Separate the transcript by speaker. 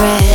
Speaker 1: Red.